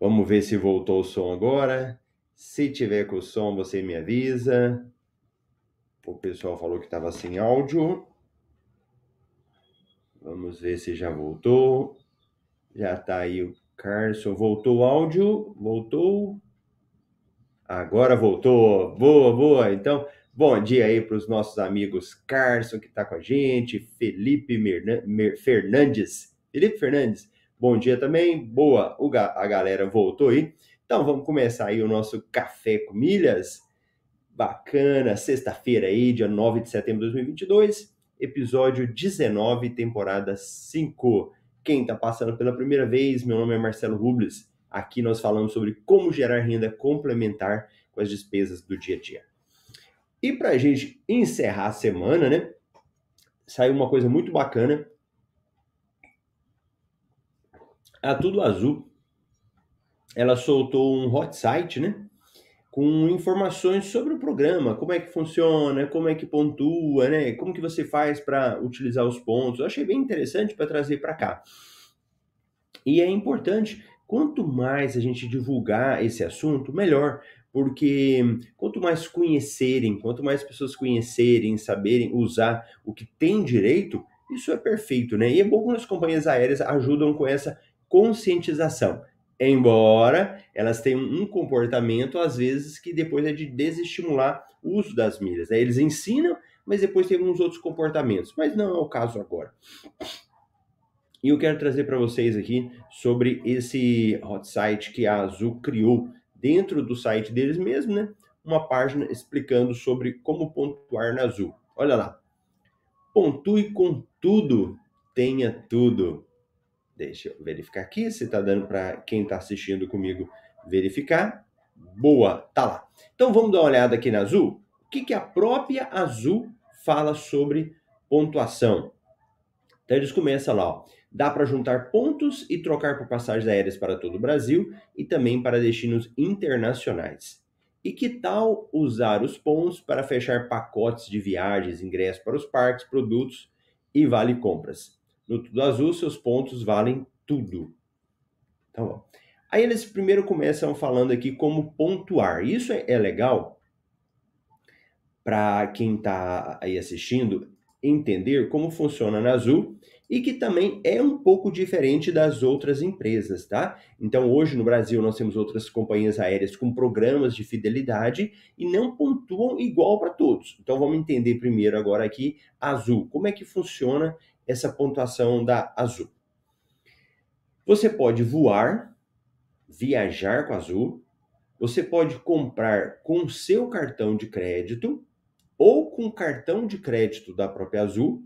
Vamos ver se voltou o som agora. Se tiver com o som, você me avisa. O pessoal falou que estava sem áudio. Vamos ver se já voltou. Já está aí o Carson. Voltou o áudio? Voltou? Agora voltou. Boa, boa. Então, bom dia aí para os nossos amigos Carson, que está com a gente, Felipe Fernandes. Felipe Fernandes, Bom dia também, boa, a galera voltou aí. Então vamos começar aí o nosso Café com Milhas. Bacana, sexta-feira aí, dia 9 de setembro de 2022, episódio 19, temporada 5. Quem está passando pela primeira vez, meu nome é Marcelo Rubles. Aqui nós falamos sobre como gerar renda complementar com as despesas do dia a dia. E para a gente encerrar a semana, né? Saiu uma coisa muito bacana a Tudo Azul, ela soltou um hot site, né? Com informações sobre o programa, como é que funciona, como é que pontua, né? Como que você faz para utilizar os pontos. Eu achei bem interessante para trazer para cá. E é importante, quanto mais a gente divulgar esse assunto, melhor, porque quanto mais conhecerem, quanto mais pessoas conhecerem, saberem usar o que tem direito, isso é perfeito, né? E é bom quando as companhias aéreas ajudam com essa conscientização. Embora elas tenham um comportamento, às vezes, que depois é de desestimular o uso das milhas. Né? Eles ensinam, mas depois tem alguns outros comportamentos. Mas não é o caso agora. E eu quero trazer para vocês aqui sobre esse hot site que a Azul criou dentro do site deles mesmo, né? Uma página explicando sobre como pontuar na Azul. Olha lá. Pontue com tudo, tenha tudo. Deixa eu verificar aqui se está dando para quem está assistindo comigo verificar. Boa, tá lá. Então vamos dar uma olhada aqui na Azul. O que, que a própria Azul fala sobre pontuação? Então eles começam lá, ó. Dá para juntar pontos e trocar por passagens aéreas para todo o Brasil e também para destinos internacionais. E que tal usar os pontos para fechar pacotes de viagens, ingressos para os parques, produtos e vale compras? No Tudo Azul, seus pontos valem tudo. Tá bom. Aí eles primeiro começam falando aqui como pontuar. Isso é, é legal para quem está aí assistindo entender como funciona na Azul e que também é um pouco diferente das outras empresas, tá? Então, hoje no Brasil nós temos outras companhias aéreas com programas de fidelidade e não pontuam igual para todos. Então, vamos entender primeiro agora aqui Azul, como é que funciona essa pontuação da Azul. Você pode voar, viajar com a Azul, você pode comprar com seu cartão de crédito ou com cartão de crédito da própria Azul.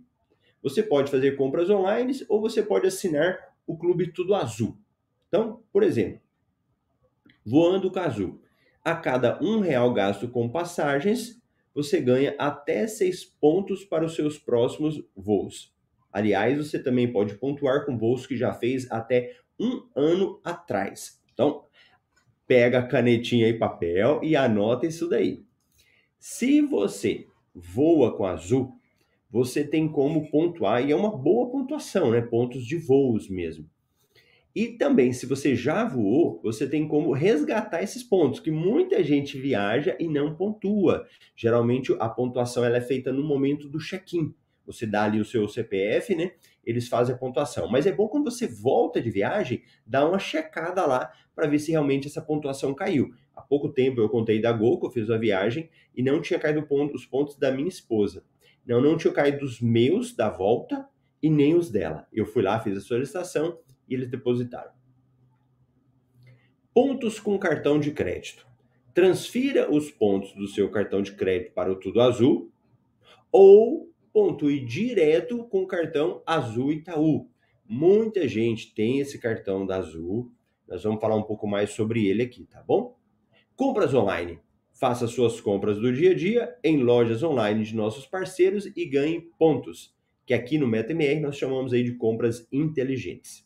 Você pode fazer compras online ou você pode assinar o Clube Tudo Azul. Então, por exemplo, voando com a Azul, a cada um real gasto com passagens, você ganha até seis pontos para os seus próximos voos. Aliás, você também pode pontuar com voos que já fez até um ano atrás. Então, pega canetinha e papel e anota isso daí. Se você voa com azul, você tem como pontuar, e é uma boa pontuação, né? Pontos de voos mesmo. E também, se você já voou, você tem como resgatar esses pontos, que muita gente viaja e não pontua. Geralmente a pontuação ela é feita no momento do check-in. Você dá ali o seu CPF, né? Eles fazem a pontuação. Mas é bom quando você volta de viagem, dar uma checada lá para ver se realmente essa pontuação caiu. Há pouco tempo eu contei da Gol, que eu fiz a viagem, e não tinha caído ponto, os pontos da minha esposa. Não, não tinha caído os meus da volta e nem os dela. Eu fui lá, fiz a solicitação e eles depositaram. Pontos com cartão de crédito. Transfira os pontos do seu cartão de crédito para o Tudo Azul ou pontue direto com o cartão Azul Itaú. Muita gente tem esse cartão da Azul. Nós vamos falar um pouco mais sobre ele aqui, tá bom? Compras online. Faça suas compras do dia a dia em lojas online de nossos parceiros e ganhe pontos, que aqui no MetaMR nós chamamos aí de compras inteligentes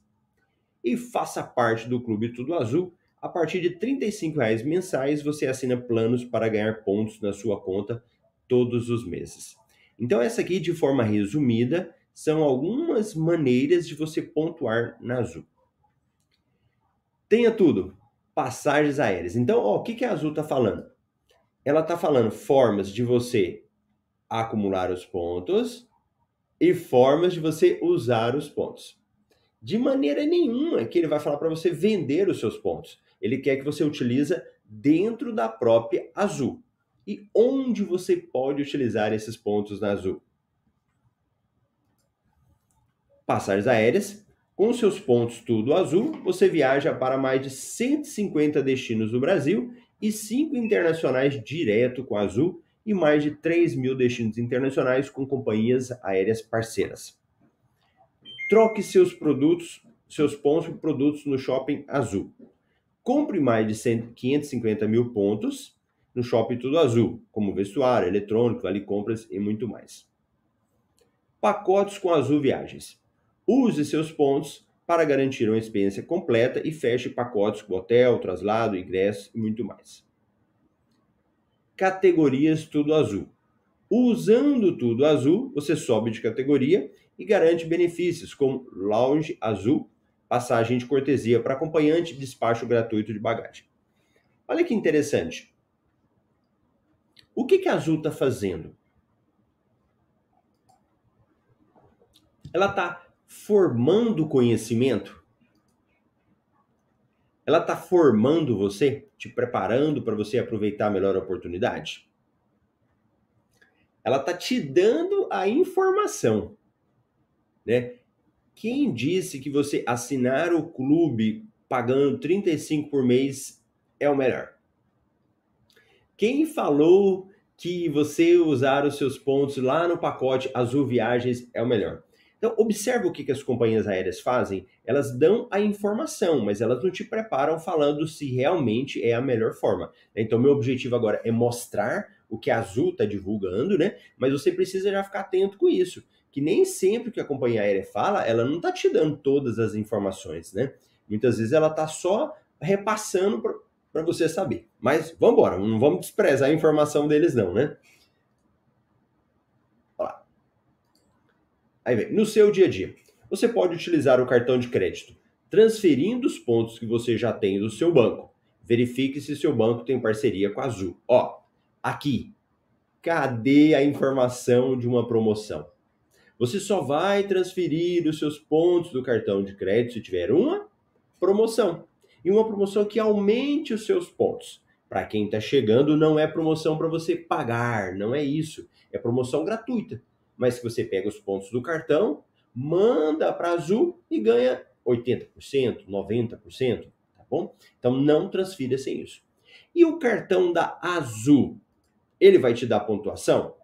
e faça parte do Clube Tudo Azul. A partir de R$ reais mensais, você assina planos para ganhar pontos na sua conta todos os meses. Então, essa aqui, de forma resumida, são algumas maneiras de você pontuar na Azul. Tenha tudo. Passagens aéreas. Então, ó, o que, que a Azul está falando? Ela está falando formas de você acumular os pontos e formas de você usar os pontos. De maneira nenhuma que ele vai falar para você vender os seus pontos. Ele quer que você utilize dentro da própria Azul. E onde você pode utilizar esses pontos na Azul? Passagens aéreas. Com seus pontos tudo azul, você viaja para mais de 150 destinos do Brasil e 5 internacionais direto com a Azul e mais de 3 mil destinos internacionais com companhias aéreas parceiras. Troque seus produtos, seus pontos por produtos no Shopping Azul. Compre mais de 100, 550 mil pontos no Shopping Tudo Azul, como vestuário, eletrônico, vale compras e muito mais. Pacotes com Azul Viagens. Use seus pontos para garantir uma experiência completa e feche pacotes com hotel, traslado, ingresso e muito mais. Categorias Tudo Azul. Usando Tudo Azul, você sobe de categoria e garante benefícios como lounge azul, passagem de cortesia para acompanhante e despacho gratuito de bagagem. Olha que interessante. O que, que a Azul está fazendo? Ela está formando conhecimento? Ela está formando você, te preparando para você aproveitar melhor a oportunidade? Ela está te dando a informação. Né? Quem disse que você assinar o clube pagando 35 por mês é o melhor? Quem falou que você usar os seus pontos lá no pacote Azul Viagens é o melhor? Então, observe o que, que as companhias aéreas fazem. Elas dão a informação, mas elas não te preparam falando se realmente é a melhor forma. Então, meu objetivo agora é mostrar o que a Azul está divulgando, né? Mas você precisa já ficar atento com isso que nem sempre que a companhia aérea fala, ela não está te dando todas as informações, né? Muitas vezes ela está só repassando para você saber. Mas vamos embora, não vamos desprezar a informação deles não, né? Olha lá. Aí vem, no seu dia a dia, você pode utilizar o cartão de crédito transferindo os pontos que você já tem do seu banco. Verifique se seu banco tem parceria com a Azul. Ó, aqui, cadê a informação de uma promoção? Você só vai transferir os seus pontos do cartão de crédito se tiver uma promoção. E uma promoção que aumente os seus pontos. Para quem está chegando, não é promoção para você pagar, não é isso. É promoção gratuita. Mas se você pega os pontos do cartão, manda para Azul e ganha 80%, 90%, tá bom? Então não transfira sem isso. E o cartão da Azul, ele vai te dar pontuação?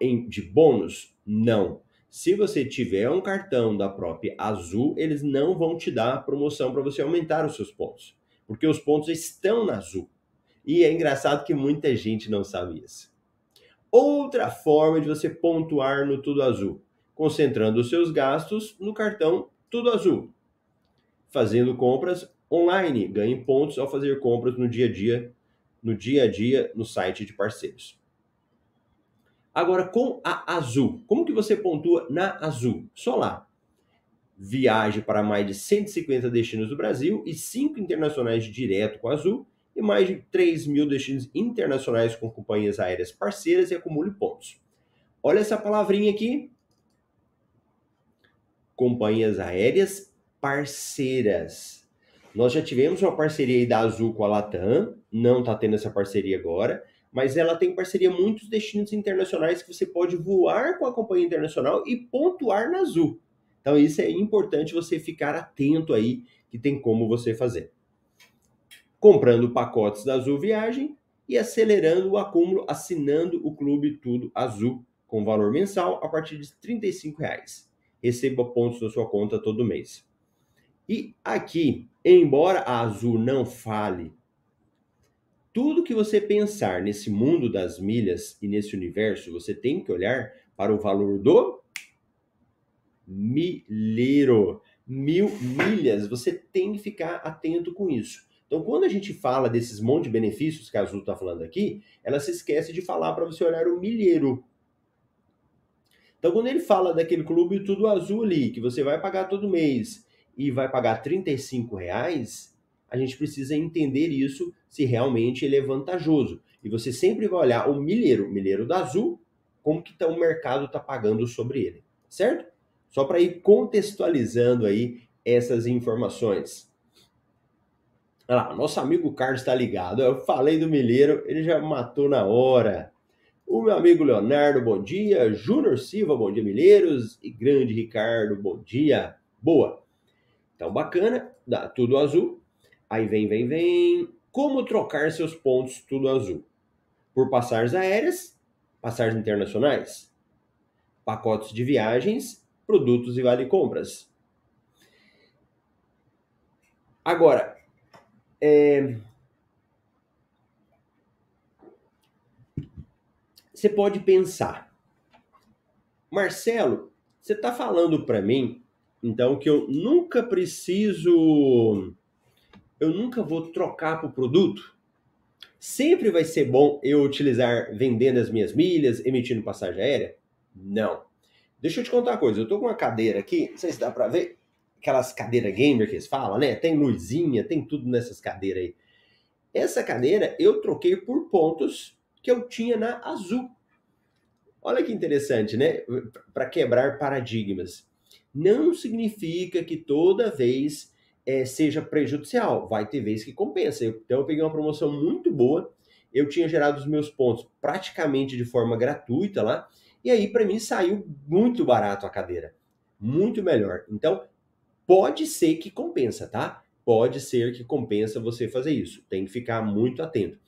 em, de bônus? Não. Se você tiver um cartão da própria Azul, eles não vão te dar promoção para você aumentar os seus pontos, porque os pontos estão na Azul. E é engraçado que muita gente não sabe isso. Outra forma de você pontuar no Tudo Azul, concentrando os seus gastos no cartão Tudo Azul, fazendo compras online, ganhe pontos ao fazer compras no dia a dia, no dia a dia no site de parceiros. Agora, com a Azul, como que você pontua na Azul? Só lá. Viaje para mais de 150 destinos do Brasil e 5 internacionais direto com a Azul e mais de 3 mil destinos internacionais com companhias aéreas parceiras e acumule pontos. Olha essa palavrinha aqui. Companhias aéreas parceiras. Nós já tivemos uma parceria da Azul com a Latam, não está tendo essa parceria agora mas ela tem parceria muitos destinos internacionais que você pode voar com a companhia internacional e pontuar na Azul. Então isso é importante você ficar atento aí que tem como você fazer. Comprando pacotes da Azul Viagem e acelerando o acúmulo assinando o Clube Tudo Azul com valor mensal a partir de R$ reais. Receba pontos na sua conta todo mês. E aqui, embora a Azul não fale tudo que você pensar nesse mundo das milhas e nesse universo, você tem que olhar para o valor do milheiro. Mil milhas, você tem que ficar atento com isso. Então, quando a gente fala desses monte de benefícios que a Azul está falando aqui, ela se esquece de falar para você olhar o milheiro. Então, quando ele fala daquele clube tudo azul ali, que você vai pagar todo mês e vai pagar 35 reais, a gente precisa entender isso se realmente ele é vantajoso. E você sempre vai olhar o milheiro, o milheiro da Azul, como que tá, o mercado está pagando sobre ele, certo? Só para ir contextualizando aí essas informações. Olha lá, nosso amigo Carlos está ligado. Eu falei do milheiro, ele já matou na hora. O meu amigo Leonardo, bom dia. Júnior Silva, bom dia, Milheiros. E grande Ricardo, bom dia. Boa. Então, bacana. Dá tudo azul. Aí vem, vem, vem. Como trocar seus pontos tudo azul? Por passagens aéreas, passagens internacionais, pacotes de viagens, produtos e vale compras. Agora, é... você pode pensar, Marcelo, você está falando para mim, então, que eu nunca preciso eu nunca vou trocar por produto? Sempre vai ser bom eu utilizar vendendo as minhas milhas, emitindo passagem aérea? Não. Deixa eu te contar uma coisa. Eu tô com uma cadeira aqui, não sei se dá para ver, aquelas cadeiras gamer que eles falam, né? Tem luzinha, tem tudo nessas cadeiras aí. Essa cadeira eu troquei por pontos que eu tinha na Azul. Olha que interessante, né? Para quebrar paradigmas. Não significa que toda vez é, seja prejudicial. Vai ter vezes que compensa. Então eu peguei uma promoção muito boa. Eu tinha gerado os meus pontos praticamente de forma gratuita lá. E aí, para mim, saiu muito barato a cadeira. Muito melhor. Então, pode ser que compensa, tá? Pode ser que compensa você fazer isso. Tem que ficar muito atento.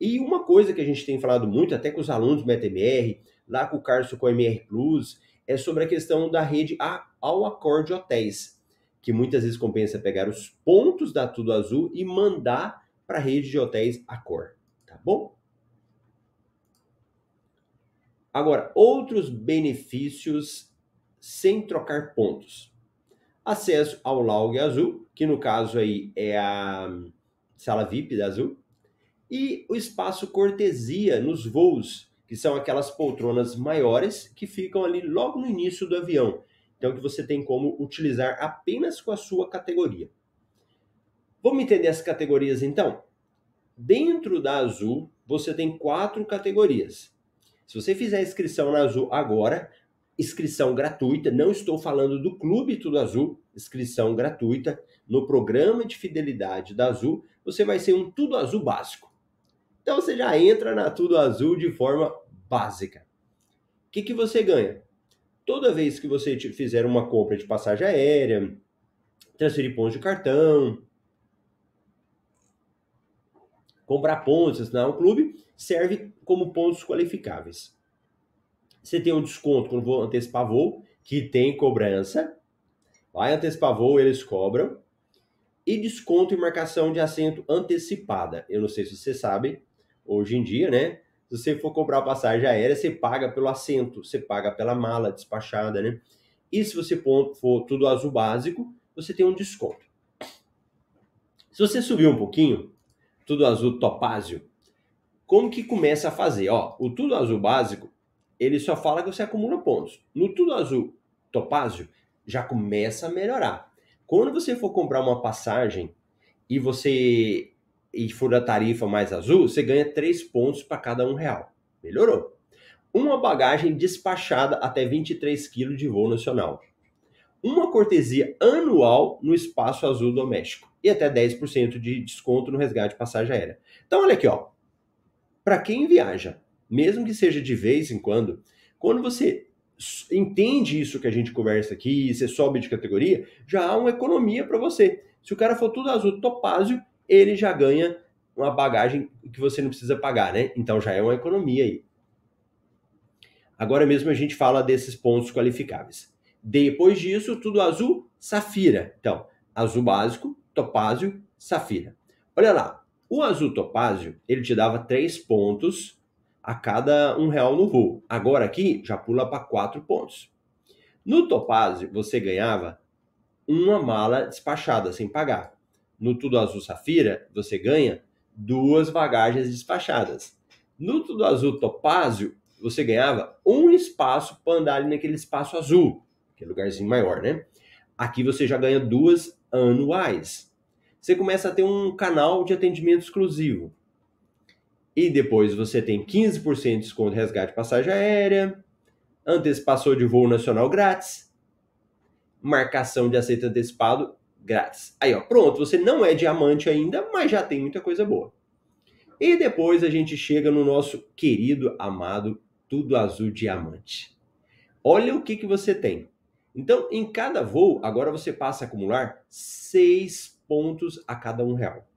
E uma coisa que a gente tem falado muito, até com os alunos do MetaMR, lá com o Carlos com o MR Plus, é sobre a questão da rede ao acorde hotéis que muitas vezes compensa pegar os pontos da Tudo Azul e mandar para a rede de hotéis Accor, tá bom? Agora, outros benefícios sem trocar pontos. Acesso ao Laug Azul, que no caso aí é a sala VIP da Azul, e o espaço cortesia nos voos, que são aquelas poltronas maiores que ficam ali logo no início do avião. Então, que você tem como utilizar apenas com a sua categoria. Vamos entender as categorias então? Dentro da Azul, você tem quatro categorias. Se você fizer inscrição na Azul agora, inscrição gratuita, não estou falando do Clube Tudo Azul, inscrição gratuita no programa de fidelidade da Azul, você vai ser um Tudo Azul básico. Então você já entra na Tudo Azul de forma básica. O que, que você ganha? Toda vez que você fizer uma compra de passagem aérea, transferir pontos de cartão, comprar pontos, assinar um clube, serve como pontos qualificáveis. Você tem um desconto quando vou antecipar voo, que tem cobrança. Vai antecipar voo, eles cobram. E desconto e marcação de assento antecipada. Eu não sei se você sabe, hoje em dia, né? Se você for comprar passagem aérea, você paga pelo assento, você paga pela mala despachada, né? E se você for tudo azul básico, você tem um desconto. Se você subir um pouquinho, tudo azul topázio, como que começa a fazer? Ó, o tudo azul básico, ele só fala que você acumula pontos. No tudo azul topázio, já começa a melhorar. Quando você for comprar uma passagem e você e for da tarifa mais azul, você ganha 3 pontos para cada um real. Melhorou. Uma bagagem despachada até 23 kg de voo nacional. Uma cortesia anual no espaço azul doméstico. E até 10% de desconto no resgate de passagem aérea. Então, olha aqui, ó. Para quem viaja, mesmo que seja de vez em quando, quando você entende isso que a gente conversa aqui, você sobe de categoria, já há uma economia para você. Se o cara for tudo azul topázio, ele já ganha uma bagagem que você não precisa pagar, né? Então já é uma economia aí. Agora mesmo a gente fala desses pontos qualificáveis. Depois disso, tudo azul, safira. Então, azul básico, topázio, safira. Olha lá, o azul topázio, ele te dava 3 pontos a cada um real no voo. Agora aqui já pula para 4 pontos. No topázio, você ganhava uma mala despachada sem pagar. No Tudo Azul Safira, você ganha duas bagagens despachadas. No Tudo Azul Topázio, você ganhava um espaço para andar ali naquele espaço azul, aquele lugarzinho maior, né? Aqui você já ganha duas anuais. Você começa a ter um canal de atendimento exclusivo. E depois você tem 15% de desconto de resgate de passagem aérea, antecipação de voo nacional grátis, marcação de aceito antecipado grátis. Aí, ó, pronto, você não é diamante ainda, mas já tem muita coisa boa. E depois a gente chega no nosso querido, amado, tudo azul diamante. Olha o que, que você tem. Então, em cada voo, agora você passa a acumular seis pontos a cada um real.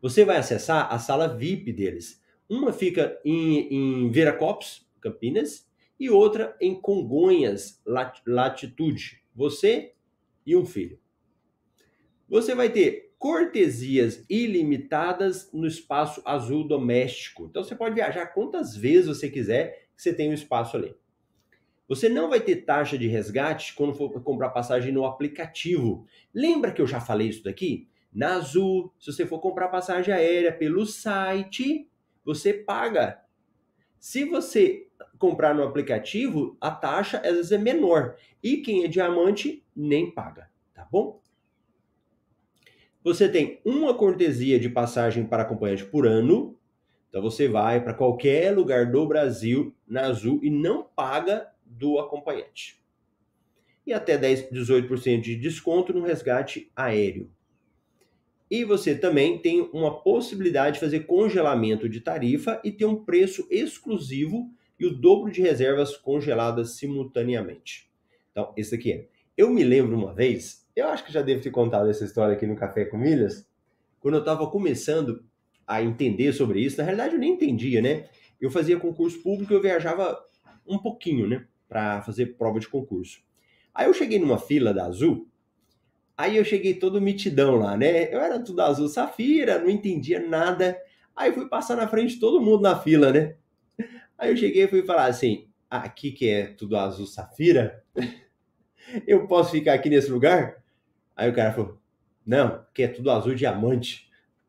Você vai acessar a sala VIP deles. Uma fica em, em Viracopos, Campinas, e outra em Congonhas, Latitude. Você e um filho. Você vai ter cortesias ilimitadas no espaço azul doméstico. Então você pode viajar quantas vezes você quiser você tem um espaço ali. Você não vai ter taxa de resgate quando for comprar passagem no aplicativo. Lembra que eu já falei isso daqui? Na Azul, se você for comprar passagem aérea pelo site, você paga. Se você comprar no aplicativo, a taxa às vezes é menor. E quem é diamante nem paga, tá bom? Você tem uma cortesia de passagem para acompanhante por ano. Então você vai para qualquer lugar do Brasil na Azul e não paga do acompanhante. E até 10, 18% de desconto no resgate aéreo. E você também tem uma possibilidade de fazer congelamento de tarifa e ter um preço exclusivo e o dobro de reservas congeladas simultaneamente. Então, esse aqui é. Eu me lembro uma vez, eu acho que já devo ter contado essa história aqui no Café com Milhas, quando eu estava começando a entender sobre isso. Na realidade, eu nem entendia, né? Eu fazia concurso público, eu viajava um pouquinho, né? Para fazer prova de concurso. Aí eu cheguei numa fila da Azul Aí eu cheguei todo mitidão lá, né? Eu era tudo azul safira, não entendia nada. Aí fui passar na frente de todo mundo na fila, né? Aí eu cheguei e fui falar assim: aqui que é tudo azul safira, eu posso ficar aqui nesse lugar? Aí o cara falou: não, que é tudo azul diamante.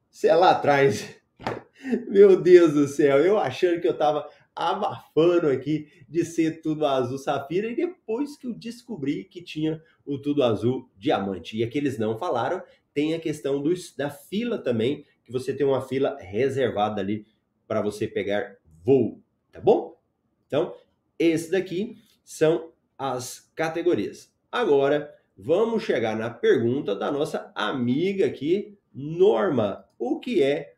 Você é lá atrás. Meu Deus do céu, eu achando que eu tava abafando aqui de ser tudo azul safira e depois que eu descobri que tinha o tudo azul diamante. E aqueles não falaram, tem a questão do, da fila também, que você tem uma fila reservada ali para você pegar voo, tá bom? Então, esse daqui são as categorias. Agora, vamos chegar na pergunta da nossa amiga aqui, Norma. O que é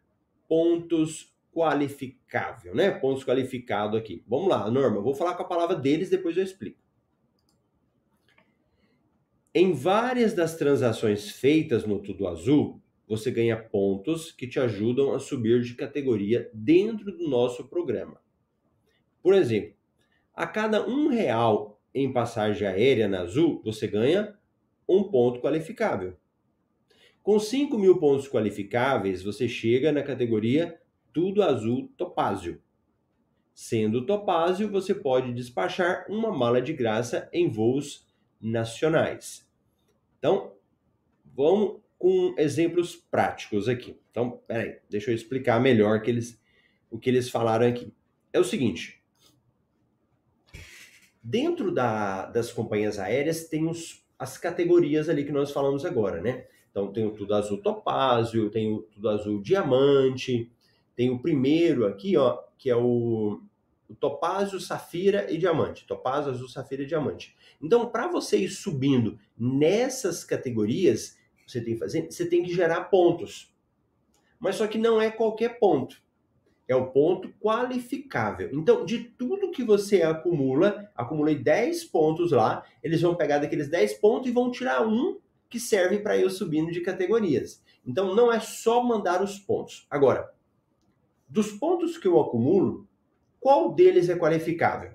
pontos qualificável, né? Pontos qualificados aqui. Vamos lá, Norma, vou falar com a palavra deles, depois eu explico. Em várias das transações feitas no Tudo Azul, você ganha pontos que te ajudam a subir de categoria dentro do nosso programa. Por exemplo, A cada um real em passagem aérea na Azul, você ganha um ponto qualificável. Com 5 mil pontos qualificáveis, você chega na categoria Tudo Azul Topázio. Sendo Topázio, você pode despachar uma mala de graça em voos nacionais. Então, vamos com exemplos práticos aqui. Então, peraí, deixa eu explicar melhor que eles, o que eles falaram aqui. É o seguinte: dentro da, das companhias aéreas tem os, as categorias ali que nós falamos agora, né? Então tem o Tudo Azul Topázio, tem o Tudo Azul Diamante, tem o primeiro aqui, ó, que é o, o Topázio, Safira e Diamante. Topázio, Azul, Safira e Diamante. Então, para você ir subindo nessas categorias, você tem que fazer, você tem que gerar pontos. Mas só que não é qualquer ponto. É o ponto qualificável. Então, de tudo que você acumula, acumulei 10 pontos lá, eles vão pegar daqueles 10 pontos e vão tirar um que serve para eu subindo de categorias. Então, não é só mandar os pontos. Agora, dos pontos que eu acumulo, qual deles é qualificável?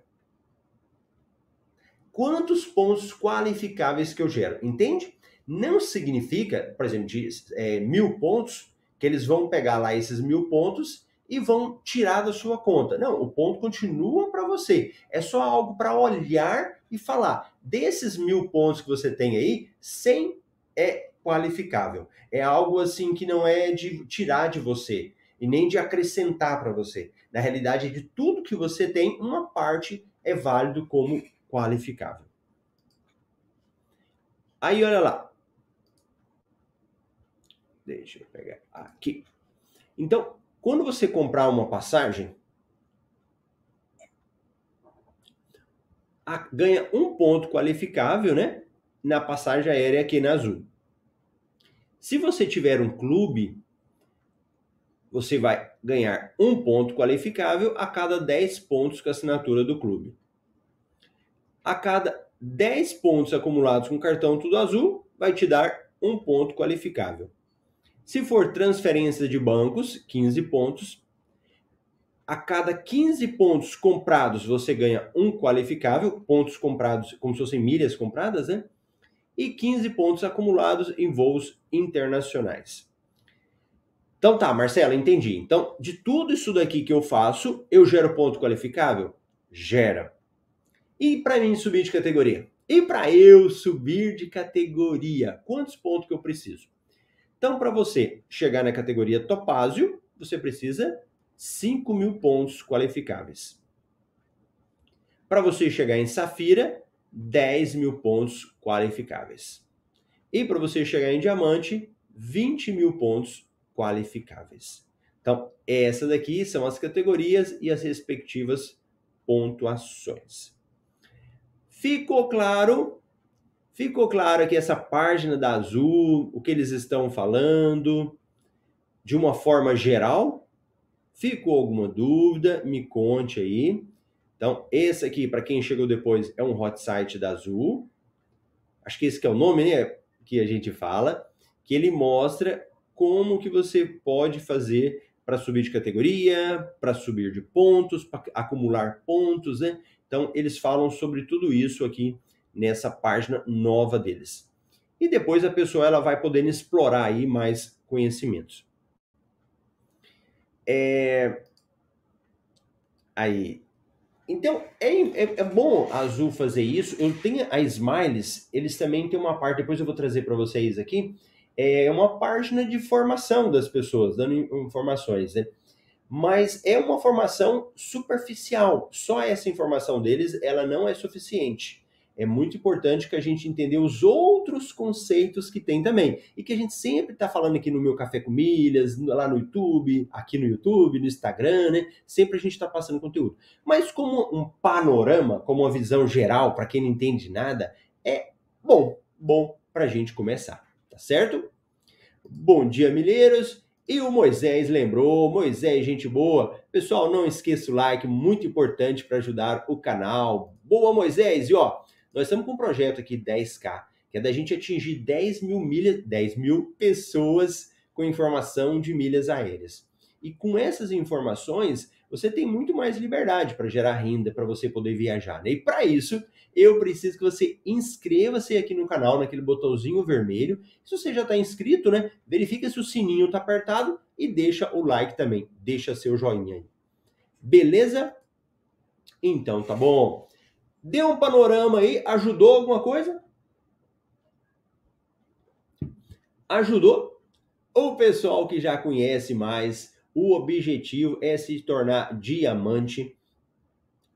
Quantos pontos qualificáveis que eu gero? Entende? Não significa, por exemplo, de é, mil pontos, que eles vão pegar lá esses mil pontos e vão tirar da sua conta. Não, o ponto continua para você. É só algo para olhar e falar. Desses mil pontos que você tem aí, 100 é qualificável. É algo assim que não é de tirar de você e nem de acrescentar para você. Na realidade, de tudo que você tem, uma parte é válido como qualificável. Aí, olha lá. Deixa eu pegar aqui. Então, quando você comprar uma passagem, ganha um ponto qualificável, né? Na passagem aérea aqui na Azul. Se você tiver um clube, você vai ganhar um ponto qualificável a cada 10 pontos com a assinatura do clube. A cada 10 pontos acumulados com cartão Tudo Azul, vai te dar um ponto qualificável. Se for transferência de bancos, 15 pontos. A cada 15 pontos comprados, você ganha um qualificável, pontos comprados como se fossem milhas compradas, né? E 15 pontos acumulados em voos internacionais. Então tá, Marcelo, entendi. Então, de tudo isso daqui que eu faço, eu gero ponto qualificável? Gera. E para mim subir de categoria? E para eu subir de categoria, quantos pontos que eu preciso? Então, para você chegar na categoria Topázio, você precisa 5 mil pontos qualificáveis. Para você chegar em Safira, 10 mil pontos qualificáveis. E para você chegar em Diamante, 20 mil pontos qualificáveis. Então, essas daqui são as categorias e as respectivas pontuações. Ficou claro? Ficou claro aqui essa página da Azul, o que eles estão falando, de uma forma geral? Ficou alguma dúvida? Me conte aí. Então, esse aqui, para quem chegou depois, é um hot site da Azul. Acho que esse que é o nome, né? Que a gente fala. Que ele mostra como que você pode fazer para subir de categoria, para subir de pontos, para acumular pontos, né? Então, eles falam sobre tudo isso aqui nessa página nova deles. E depois a pessoa ela vai podendo explorar aí mais conhecimentos. É... Aí. Então, é, é, é, bom a Azul fazer isso. Eu tenho a Smiles, eles também têm uma parte, depois eu vou trazer para vocês aqui, é uma página de formação das pessoas, dando informações, né? Mas é uma formação superficial. Só essa informação deles, ela não é suficiente. É muito importante que a gente entenda os outros conceitos que tem também. E que a gente sempre está falando aqui no meu Café com Milhas, lá no YouTube, aqui no YouTube, no Instagram, né? Sempre a gente está passando conteúdo. Mas como um panorama, como uma visão geral, para quem não entende nada, é bom, bom para a gente começar tá certo? Bom dia, milheiros. E o Moisés lembrou, Moisés, gente boa. Pessoal, não esqueça o like, muito importante para ajudar o canal. Boa, Moisés! E ó, nós estamos com um projeto aqui 10K, que é da gente atingir 10 mil milhas, 10 mil pessoas com informação de milhas aéreas. E com essas informações, você tem muito mais liberdade para gerar renda, para você poder viajar. Né? E para isso, eu preciso que você inscreva-se aqui no canal, naquele botãozinho vermelho. Se você já está inscrito, né, verifica se o sininho está apertado e deixa o like também, deixa seu joinha aí. Beleza? Então tá bom. Deu um panorama aí, ajudou alguma coisa? Ajudou? O pessoal que já conhece mais, o objetivo é se tornar diamante,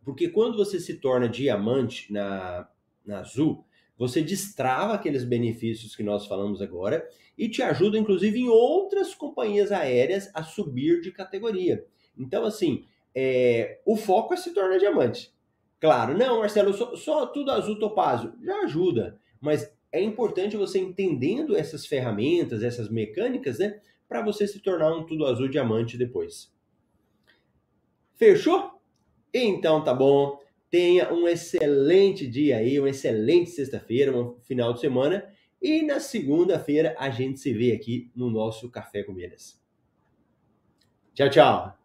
porque quando você se torna diamante na, na Azul, você destrava aqueles benefícios que nós falamos agora e te ajuda, inclusive, em outras companhias aéreas a subir de categoria. Então, assim, é, o foco é se tornar diamante. Claro, não, Marcelo, só, só tudo azul topázio já ajuda, mas é importante você entendendo essas ferramentas, essas mecânicas, né, para você se tornar um tudo azul diamante depois. Fechou? Então tá bom. Tenha um excelente dia aí, uma excelente sexta-feira, um final de semana. E na segunda-feira a gente se vê aqui no nosso Café com Tchau, tchau.